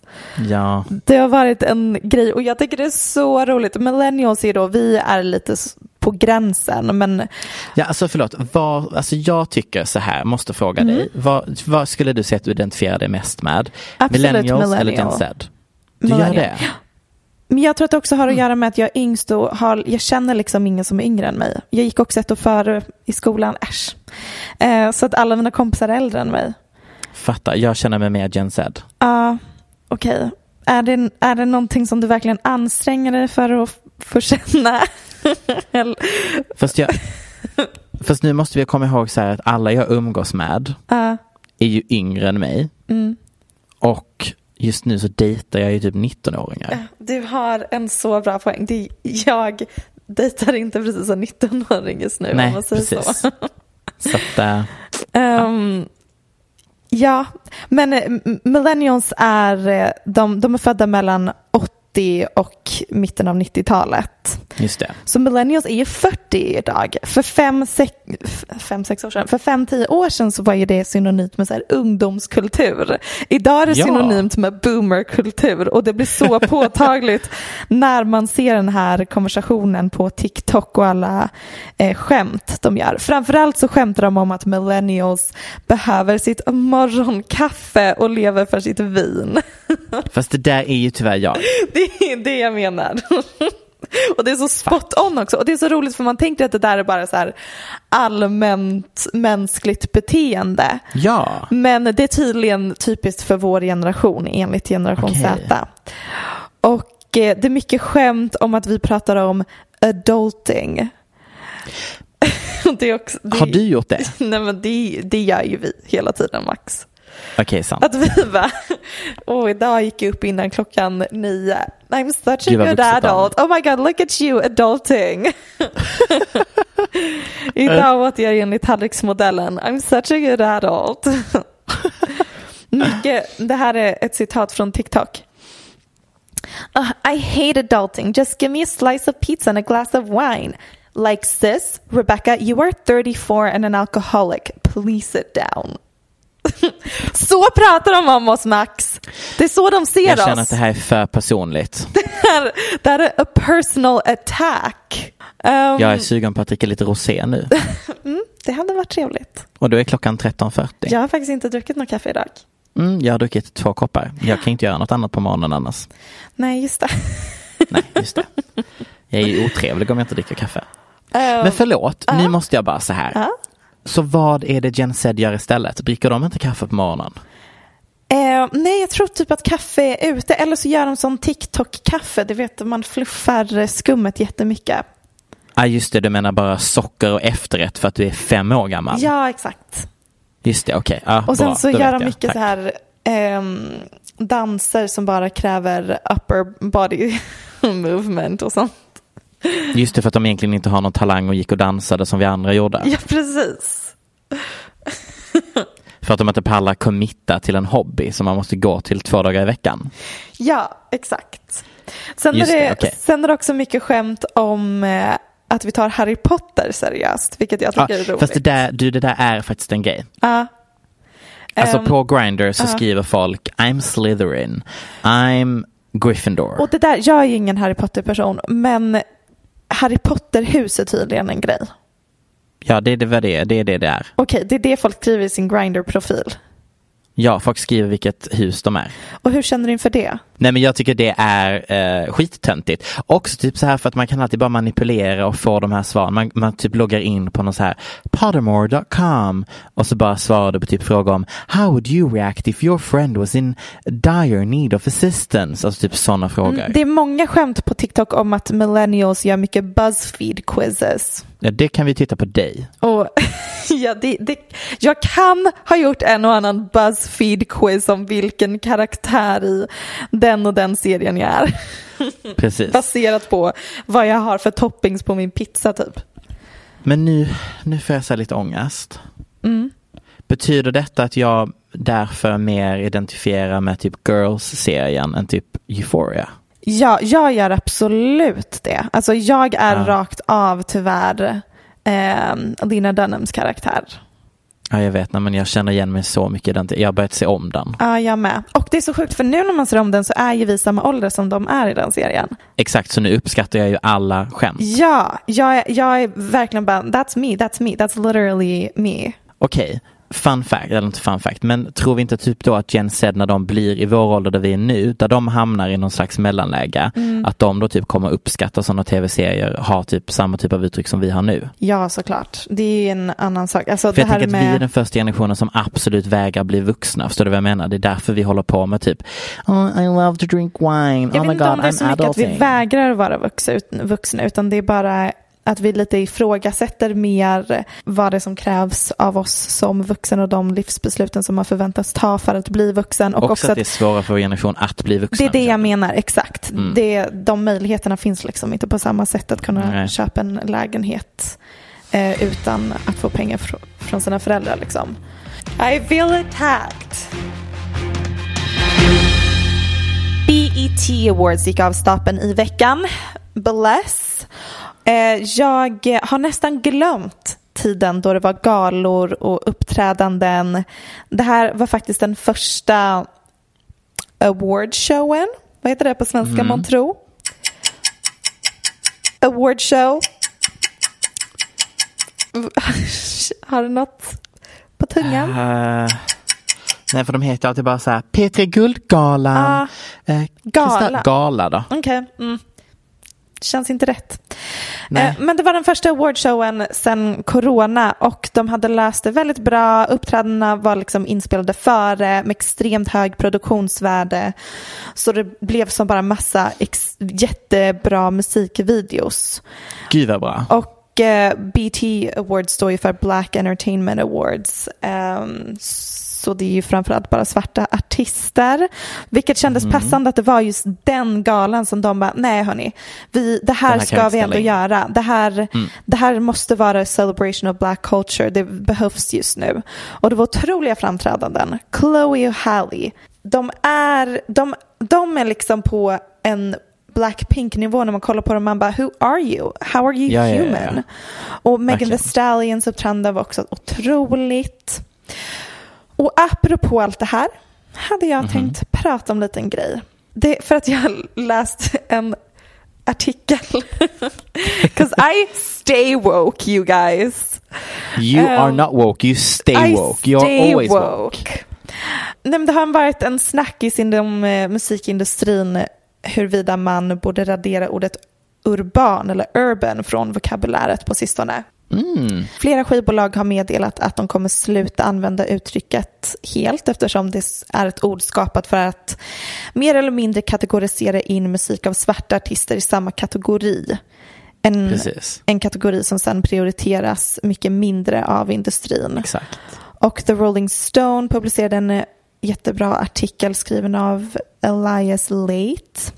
Ja, Det har varit en grej och jag tycker det är så roligt. Millennials är då, vi är lite på gränsen men ja alltså förlåt. Vad, alltså jag tycker så här, måste fråga Mm. dig. Vad, vad skulle du säga att du identifierar dig mest med? Absolut Millennials eller millennial. Gen Z? Du gör Millennial. det? Men jag tror att det också har att Mm. göra med att jag är yngst och har, jag känner liksom ingen som är yngre än mig. Jag gick också ett år före i skolan, äsch. Eh, så att alla mina kompisar är äldre än mig. Fattar, jag känner mig mer Gen Z. Ja, Okej, är, det, är det någonting som du verkligen anstränger dig för att få känna? Fast, jag, fast nu måste vi komma ihåg så här att alla jag umgås med Ja, är ju yngre än mig. mm. Och just nu så dejtar jag ju typ 19-åringar. Du har en så bra poäng. Det, jag dejtar inte precis en 19-åring just nu Nej, om man säger precis. så. Så att, eh, Ehm, ja, men eh, millennials är, eh, de, de är födda mellan 80 och mitten av 90-talet. Just det. Så millennials är ju 40 idag. För fem, sex, f- fem, sex år sedan, för fem, tio år sedan så var ju det synonymt med så ungdomskultur. Idag är det Ja. synonymt med boomerkultur och det blir så påtagligt när man ser den här konversationen på TikTok och alla eh, skämt de gör. Framförallt så skämtar de om att millennials behöver sitt morgonkaffe och lever för sitt vin. Fast det där är ju tyvärr jag. Det är det jag menar. Och det är så spot on också. Och det är så roligt för man tänker att det där är bara så allmänt mänskligt beteende. Ja. Men det är tydligen typiskt för vår generation enligt generation Okej. Z. Och eh, det är mycket skämt om att vi pratar om adulting. Det är också, det, Har du gjort det? Nej men det, det gör ju vi hela tiden Max. Okej, sant. Att vi bara, åh idag gick jag upp innan klockan nio. I'm such a vad good adult. Oh my god, look at you adulting. idag åt jag enligt tallriksmodellen. I'm such a good adult. Mycket, det här är ett citat från TikTok. "Ugh, I hate adulting. Just give me a slice of pizza and a glass of wine. Like sis, Rebecca, you are 34 and an alcoholic. Please sit down. så pratar de om oss Max. Det är så de ser Jag oss. känner att det här är för personligt. Det här- det här är a personal attack. Um, Jag är sugen på att dricka lite rosé nu. mm, det hade varit trevligt. Och då är klockan 13.40. Jag har faktiskt inte druckit något kaffe idag. Mm, jag har druckit två koppar. Jag kan inte göra något annat på morgonen annars. Nej, just det. Nej, just det. Jag är ju otrevlig om jag inte dricker kaffe. Um, Men förlåt, nu måste jag bara så här. Ja. Så vad är det Gen Z gör istället? Dricker de inte kaffe på morgonen? Eh, nej, jag tror typ att kaffe är ute. Eller så gör de sån TikTok-kaffe. Du vet, man fluffar eh, skummet jättemycket. Ja, ah, just det, du menar bara socker och efterrätt för att du är fem år gammal. Ja, exakt. Just det, okej. Ja, Och sen bra, så gör de mycket Tack. så här ehm, danser som bara kräver upper body movement och sånt. Just det, för att de egentligen inte har någon talang och gick och dansade som vi andra gjorde. Ja, precis. För att de inte pallar committa till en hobby som man måste gå till två dagar i veckan. Ja, exakt. Sen, är det, det, okej. sen är det också mycket skämt om eh, att vi tar Harry Potter seriöst, vilket jag tycker Ja, är roligt. fast det där, du, det där är faktiskt en grej. Ja. Alltså Ehm, på Grindr så ja. skriver folk I'm Slytherin, I'm Gryffindor. Och det där, jag är ingen Harry Potter-person, men Harry Potter-hus är tydligen en grej. Ja, det är det, det är. Det är det det är. Okej, det är det folk skriver i sin Grindr-profil. Ja, folk skriver vilket hus de är. Och hur känner du inför det? Nej men jag tycker det är eh, skittöntigt. Också typ så här för att man kan alltid bara manipulera och få de här svaren. Man, man typ loggar in på någon så här pottermore.com och så bara svarar du på typ fråga om How would you react if your friend was in dire need of assistance? Alltså typ sådana frågor. Mm, Det är många skämt på TikTok om att millennials gör mycket Buzzfeed-quizzes. Ja, det kan vi titta på dig. Och ja, det, det, jag kan ha gjort en och annan Buzzfeed-quiz om vilken karaktär i den och den serien jag är. Precis. Baserat på vad jag har för toppings på min pizza typ. Men nu, nu får jag så lite ångest. Mm. Betyder detta att jag därför mer identifierar med typ Girls-serien än typ Euphoria? Ja, jag gör absolut det. Alltså jag är Ja. rakt av tyvärr eh, Lina Dunhams karaktär. Ja, jag vet, nej, men jag känner igen mig så mycket i den. Jag har börjat se om den. Ja, jag med. Och det är så sjukt för nu när man ser om den så är ju vi samma ålder som de är i den serien. Exakt, så nu uppskattar jag ju alla skämt. Ja, jag jag är verkligen bara, that's me, that's me, that's literally me. Okej, fun fact, eller inte fun fact, men tror vi inte typ då att Gen Z när de blir i vår ålder där vi är nu, där de hamnar i någon slags mellanläge, Mm. att de då typ kommer uppskatta sådana tv-serier, har typ samma typ av uttryck som vi har nu. Ja, såklart. Det är en annan sak. Alltså, För jag tänker att vi är med... den första generationen som absolut vägrar bli vuxna, förstår du vad jag menar? Det är därför vi håller på med typ oh, I love to drink wine, Jag oh vet my inte god om det är så I'm mycket att vi adulting. vägrar vara vuxna utan det är bara att vi lite ifrågasätter mer vad det är som krävs av oss som vuxen och de livsbesluten som man förväntas ta för att bli vuxen. Och också, också att att det är svårare för vår generation att bli vuxna. det är det jag menar, exakt. Mm. Det, de möjligheterna finns liksom inte på samma sätt att kunna Nej. köpa en lägenhet eh, utan att få pengar fr- från sina föräldrar. Liksom. I feel attacked. BET Awards gick av stapeln i veckan. Bless. Eh, jag har nästan glömt tiden då det var galor och uppträdanden. Det här var faktiskt den första awardshowen. Vad heter det på svenska, Mm. månntro? Awardshow. Har du något på tungan? Eh, nej, för de heter alltid bara så här P3 Guldgalan. Ah, eh, gala. Gala då. Okej. Mm. Känns inte rätt. Nej. Eh, Men det var den första awardshowen sedan corona och de hade löst det väldigt bra. Uppträdandena var liksom inspelade före med extremt hög produktionsvärde. Så det blev som bara massa jättebra musikvideos. Gud vad bra. Och eh, BT Awards står ju för Black Entertainment Awards. Ehm, så det är ju framförallt bara svarta artister. Vilket kändes Mm. passande att det var just den galan som de bara, nej hörni, vi, det här, här ska vi ändå ställa in." göra. Det här, Mm. det här måste vara a celebration of black culture. Det behövs just nu. Och det var otroliga framträdanden. Chloe och Halle, de är, de, de är liksom på en Blackpink-nivå när man kollar på dem. Man bara, who are you? How are you Ja, ja, ja, human? ja. Och Megan Verkligen. Thee Stallions uppträdande var också otroligt. Och apropå allt det här hade jag Mhm. tänkt prata om en liten grej. Det är för att jag har läst en artikel. Because I stay woke you guys. You are Um, not woke, you stay I woke. You're stay always woke. Nej, men det har varit en snackis inom eh, musikindustrin huruvida man borde radera ordet urban eller urban från vokabuläret på sistone. Mm. Flera skivbolag har meddelat att de kommer sluta använda uttrycket helt eftersom det är ett ord skapat för att mer eller mindre kategorisera in musik av svarta artister i samma kategori. En, Precis. en kategori som sedan prioriteras mycket mindre av industrin. Exakt. Och The Rolling Stone publicerade en jättebra artikel skriven av Elias Late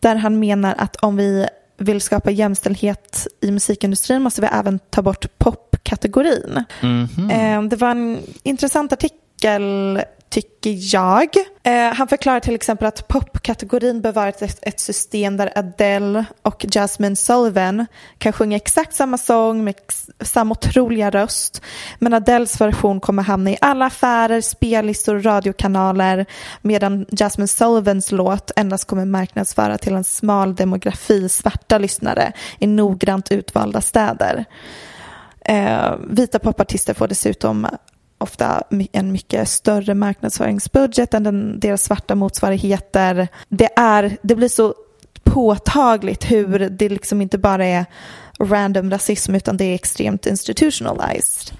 där han menar att om vi vill skapa jämställdhet i musikindustrin måste vi även ta bort popkategorin. Mhm. Eh, Det var en intressant artikel tycker jag. Eh, han förklarar till exempel att popkategorin bör vara ett, ett system där Adele och Jasmine Sullivan kan sjunga exakt samma sång med ex- samma otroliga röst. Men Adeles version kommer hamna i alla affärer, spellistor och radiokanaler medan Jasmine Sullivans låt endast kommer marknadsföra till en smal demografi svarta lyssnare i noggrant utvalda städer. Eh, vita popartister får dessutom ofta en mycket större marknadsföringsbudget än den, deras svarta motsvarigheter. Det, är, det blir så påtagligt hur det liksom inte bara är random rasism utan det är extremt institutionalized.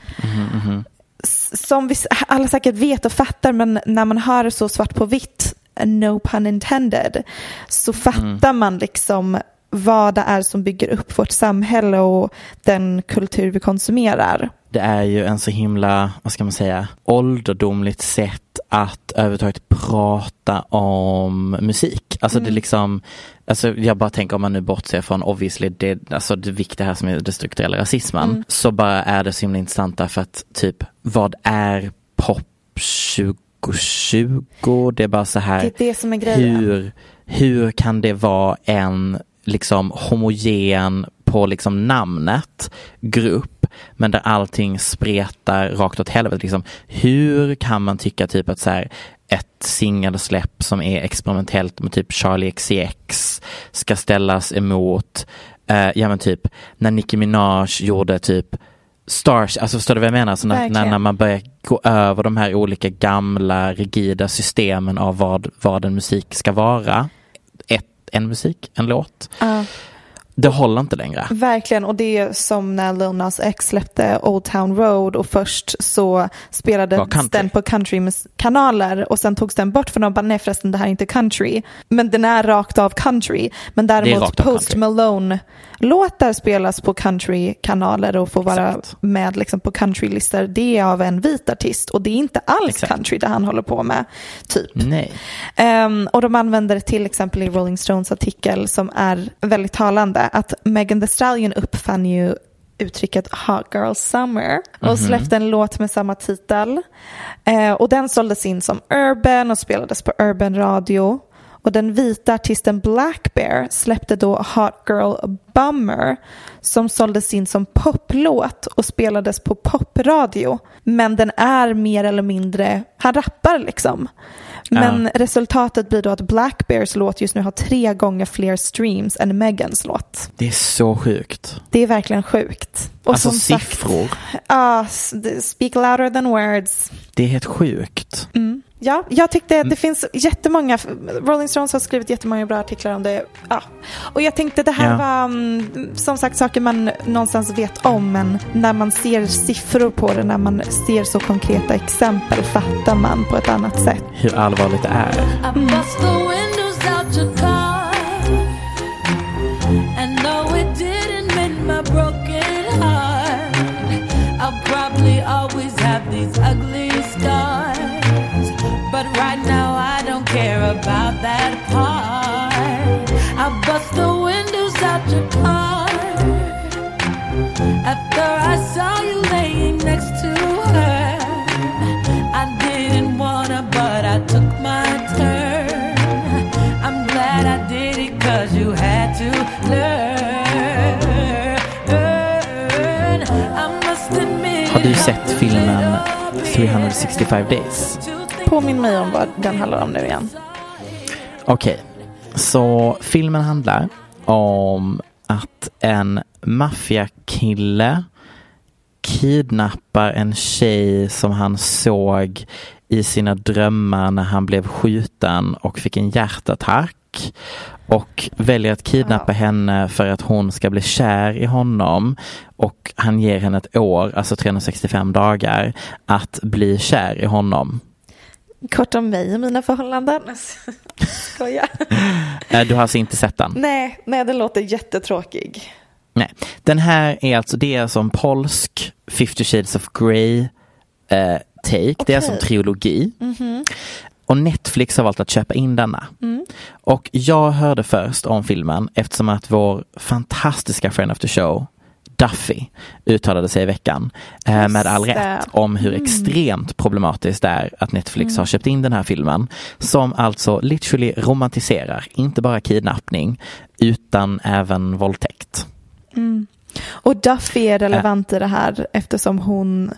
S- Som vi alla säkert vet och fattar men när man hör det så svart på vitt, no pun intended, så fattar man liksom vad det är som bygger upp vårt samhälle och den kultur vi konsumerar. Det är ju en så himla, vad ska man säga, ålderdomligt sätt att överhuvudtaget prata om musik. Alltså det är liksom, alltså jag bara tänker om man nu bortser från obviously det, alltså det viktiga här som är det strukturella rasismen, så bara är det så himla intressant därför att typ vad är pop 2020? Det är bara så här, Det är det som är grejen. hur, hur kan det vara en liksom homogen på liksom namnet grupp men där allting spretar rakt åt helvete. Liksom, hur kan man tycka typ att så här, ett singelsläpp som är experimentellt med typ Charlie XCX ska ställas emot, eh, ja men typ när Nicki Minaj gjorde typ stars, alltså förstår du vad jag menar? Så när, när, man börjar gå över de här olika gamla rigida systemen av vad, vad en musik ska vara. Ett, en musik, en låt. Ja. Det håller inte längre. Verkligen, och det är som när Lil Nas X släppte Old Town Road och först så spelades den på countrykanaler och sen togs den bort för de bara nej förresten det här är inte country. Men den är rakt av country. Men däremot Post. Malone-låtar spelas på countrykanaler och får vara Exakt. med liksom på countrylistor. Det är av en vit artist och det är inte alls Exakt. country det han håller på med. Typ. Nej. Ehm, och de använder det till exempel i Rolling Stones artikel som är väldigt talande att Megan Thee Stallion uppfann ju uttrycket Hot Girl Summer och släppte en låt med samma titel. Eh, och den såldes in som urban och spelades på urban radio. Och den vita artisten Black Bear släppte då Hot Girl Bummer som såldes in som poplåt och spelades på popradio. Men den är mer eller mindre, han rappar liksom. Men resultatet blir då att Black Bears låt just nu har tre gånger fler streams än Megans låt. Det är så sjukt. Det är verkligen sjukt. Och alltså siffror. Ja, det- speak louder than words. Det är helt sjukt. Ja, jag tyckte det finns jättemånga, Rolling Stones har skrivit jättemånga bra artiklar om det. Ja. Och jag tänkte det här Ja. var mm, som sagt saker man någonstans vet om men när man ser siffror på det, när man ser så konkreta exempel fattar man på ett annat sätt. Hur allvarligt det är. And no, it didn't my broken these ugly scars. But right now, I don't care about that part. I bust the windows out your car. After I saw you Har du sett filmen 365 days? Påminn mig om vad den handlar om nu igen. Okej, så filmen handlar om att en maffiakille kidnappar en tjej som han såg i sina drömmar när han blev skjuten och fick en hjärtattack och väljer att kidnappa henne för att hon ska bli kär i honom och han ger henne ett år, alltså 365 dagar, att bli kär i honom. Kort om mig och mina förhållanden. Skojar. Eh, Du har alltså inte sett den? nej, nej, den låter jättetråkig. Nej, den här är alltså, det är som polsk 50 shades of Grey eh, take. Det är som trilogi. Och Netflix har valt att köpa in denna. Och jag hörde först om filmen eftersom att vår fantastiska friend of the show Duffy uttalade sig i veckan eh, med all rätt om hur extremt problematiskt det är att Netflix har köpt in den här filmen som alltså literally romantiserar inte bara kidnappning utan även våldtäkt. Och Duffy är relevant i det här eftersom hon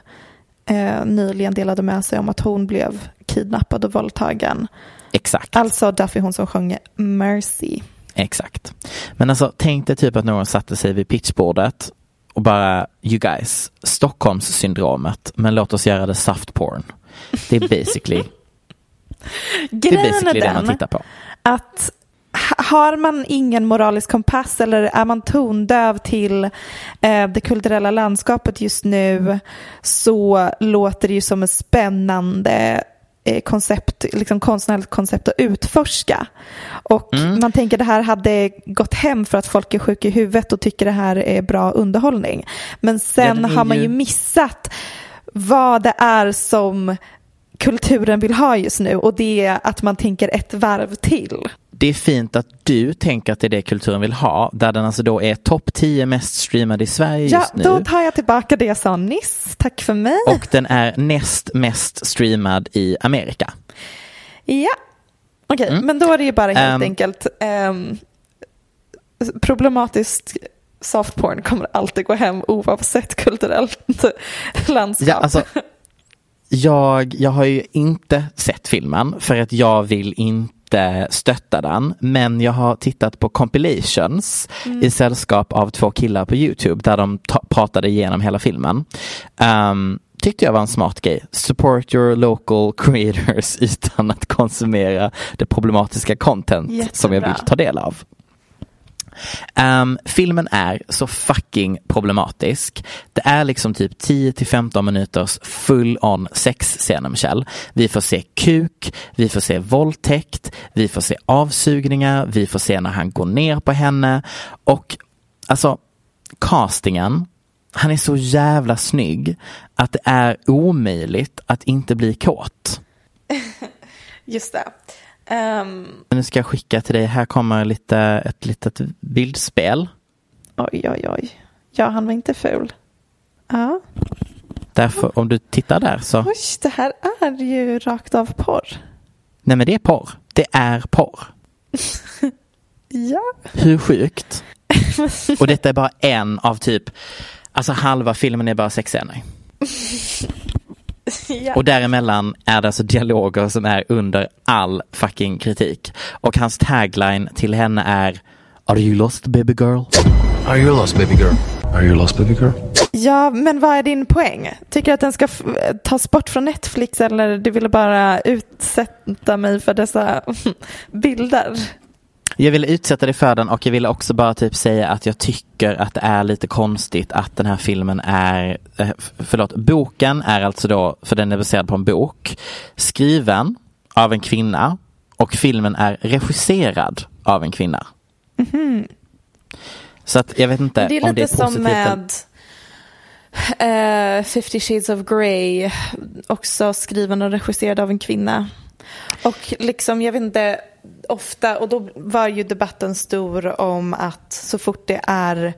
eh, nyligen delade med sig om att hon blev kidnappad och våldtagen. Exakt. Alltså Duffy hon som sjöng Mercy. Exakt. Men alltså tänk dig typ att någon satte sig vid pitchbordet och bara, you guys, Stockholmssyndromet, men låt oss göra det soft porn. Det är basically, det är basically det man tittar på. att har man ingen moralisk kompass eller är man tondöv till eh, det kulturella landskapet just nu så låter det ju som ett spännande eh, koncept, liksom konstnärligt koncept att utforska. Och man tänker det här hade gått hem för att folk är sjuka i huvudet och tycker det här är bra underhållning. Men sen är har man ju missat vad det är som kulturen vill ha just nu och det är att man tänker ett varv till. Det är fint att du tänker att det är det kulturen vill ha, där den alltså då är topp 10 mest streamade i Sverige Ja, just nu. då tar jag tillbaka det jag sa nyss. Tack för mig. Och den är näst mest streamad i Amerika. Ja, okej, men då är det ju bara helt Ehm. enkelt um, problematiskt softporn kommer alltid gå hem oavsett kulturellt landskap. Ja, alltså, jag, jag har ju inte sett filmen för att jag vill inte inte stötta den, men jag har tittat på compilations Mm. i sällskap av två killar på Youtube där de ta- pratade igenom hela filmen. Um, tyckte jag var en smart grej. Support your local creators utan att konsumera det problematiska content som jag Jättebra. vill ta del av. Um, filmen är så fucking problematisk. Det är liksom typ 10-15 minuters full on sexscener Michelle. Vi får se kuk, vi får se våldtäkt, vi får se avsugningar, vi får se när han går ner på henne och alltså castingen han är så jävla snygg att det är omöjligt att inte bli kåt. Just det. Ehm, Nu ska jag skicka till dig, här kommer lite, ett litet bildspel. oj, oj, oj. Ja, han var inte ful. Ja. Därför, om du tittar där så, Oj, det här är ju rakt av porr. nej men det är porr. Det är porr. Ja. Hur sjukt? Och detta är bara en av typ, alltså halva filmen är bara sexscener. ja. Och däremellan är det alltså dialoger som är under all fucking kritik. Och hans tagline till henne är Are you lost baby girl? Are you lost, baby girl? Are you lost, baby girl? ja, men vad är din poäng? Tycker du att den ska f- tas bort från Netflix eller du ville bara utsätta mig för dessa bilder? Jag ville utsätta dig för den och jag ville också bara typ säga att jag tycker att det är lite konstigt att den här filmen är, eh, förlåt, boken är alltså då, för den är baserad på en bok, skriven av en kvinna och filmen är regisserad av en kvinna. Så att jag vet inte Det är om det är lite som positivt. med uh, 50 shades of Grey, också skriven och regisserad av en kvinna. Och liksom, jag vet inte, ofta, och då var ju debatten stor om att så fort det är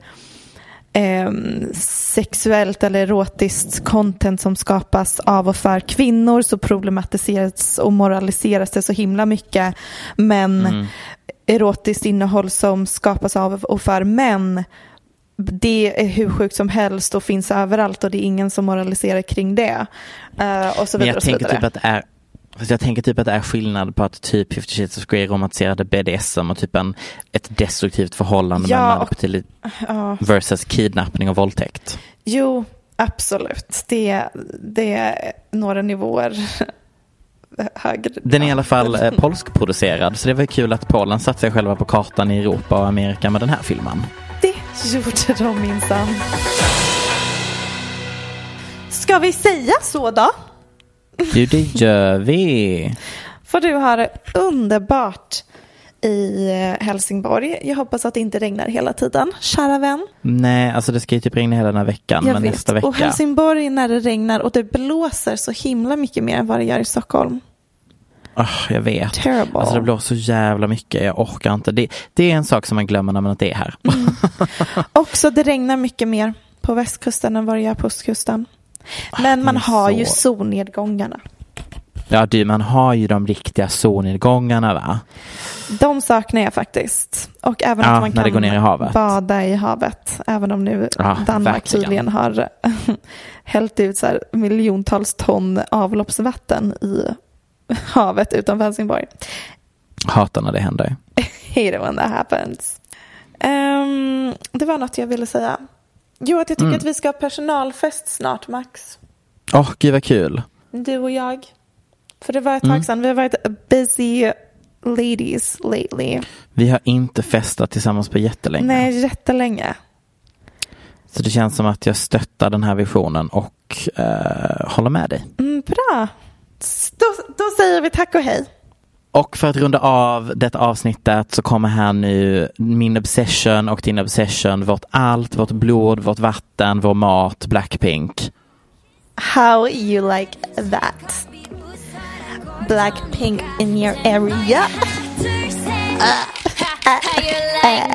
ehm, sexuellt eller erotiskt content som skapas av och för kvinnor så problematiseras och moraliseras det så himla mycket. Men Mm. erotiskt innehåll som skapas av och för män det är hur sjukt som helst och finns överallt och det är ingen som moraliserar kring det. Eh, och så Men vidare jag och så tänker vidare. typ att det är Fast jag tänker typ att det är skillnad på att typ 50 Shades of Grey romantiserade BDSM och typ en, ett destruktivt förhållande Ja, och- manipulativ Ja. versus kidnappning och våldtäkt. Jo, absolut. Det, det är några nivåer högre. Den är i alla fall eh, polskproducerad så det var kul att Polen satte sig själva på kartan i Europa och Amerika med den här filmen. Det gjorde de minsann. Ska vi säga så då? Jo, det gör vi. Får du ha det underbart i eh, Helsingborg. Jag hoppas att det inte regnar hela tiden, kära vän. Nej, alltså det ska ju typ regna hela den här veckan, Jag men vet. nästa vecka. Och Helsingborg när det regnar och det blåser så himla mycket mer än vad det gör i Stockholm. Ah, jag vet. Terrible. Alltså det blåser så jävla mycket, jag orkar inte. Det, det är en sak som man glömmer när man inte är här. Också det regnar mycket mer på västkusten än vad det gör på ostkusten. Men man har så- ju solnedgångarna. Ja du, man har ju de riktiga solnedgångarna va? De saknar jag faktiskt. Och även Ja, att man kan i bada i havet. Även om nu Ja, Danmark verkligen. tydligen har hällt ut så miljontals ton avloppsvatten i havet utanför Helsingborg. Hatar när det händer. Hate it when that happens. Ehm, det var något jag ville säga. Jo, att jag tycker Mm. att vi ska ha personalfest snart, Max. Åh, gud vad kul. Du och jag. För det var ett tag Mm. sedan. Vi har varit busy ladies lately. Vi har inte festat tillsammans på jättelänge. Nej, jättelänge. Så det känns som att jag stöttar den här visionen och eh, håller med dig. Mm, bra. Då, då säger vi tack och hej. Och för att runda av detta avsnittet så kommer här nu min obsession och din obsession, vårt allt, vårt blod, vårt vatten, vår mat, Blackpink. How you like that? Blackpink in your area. Look at you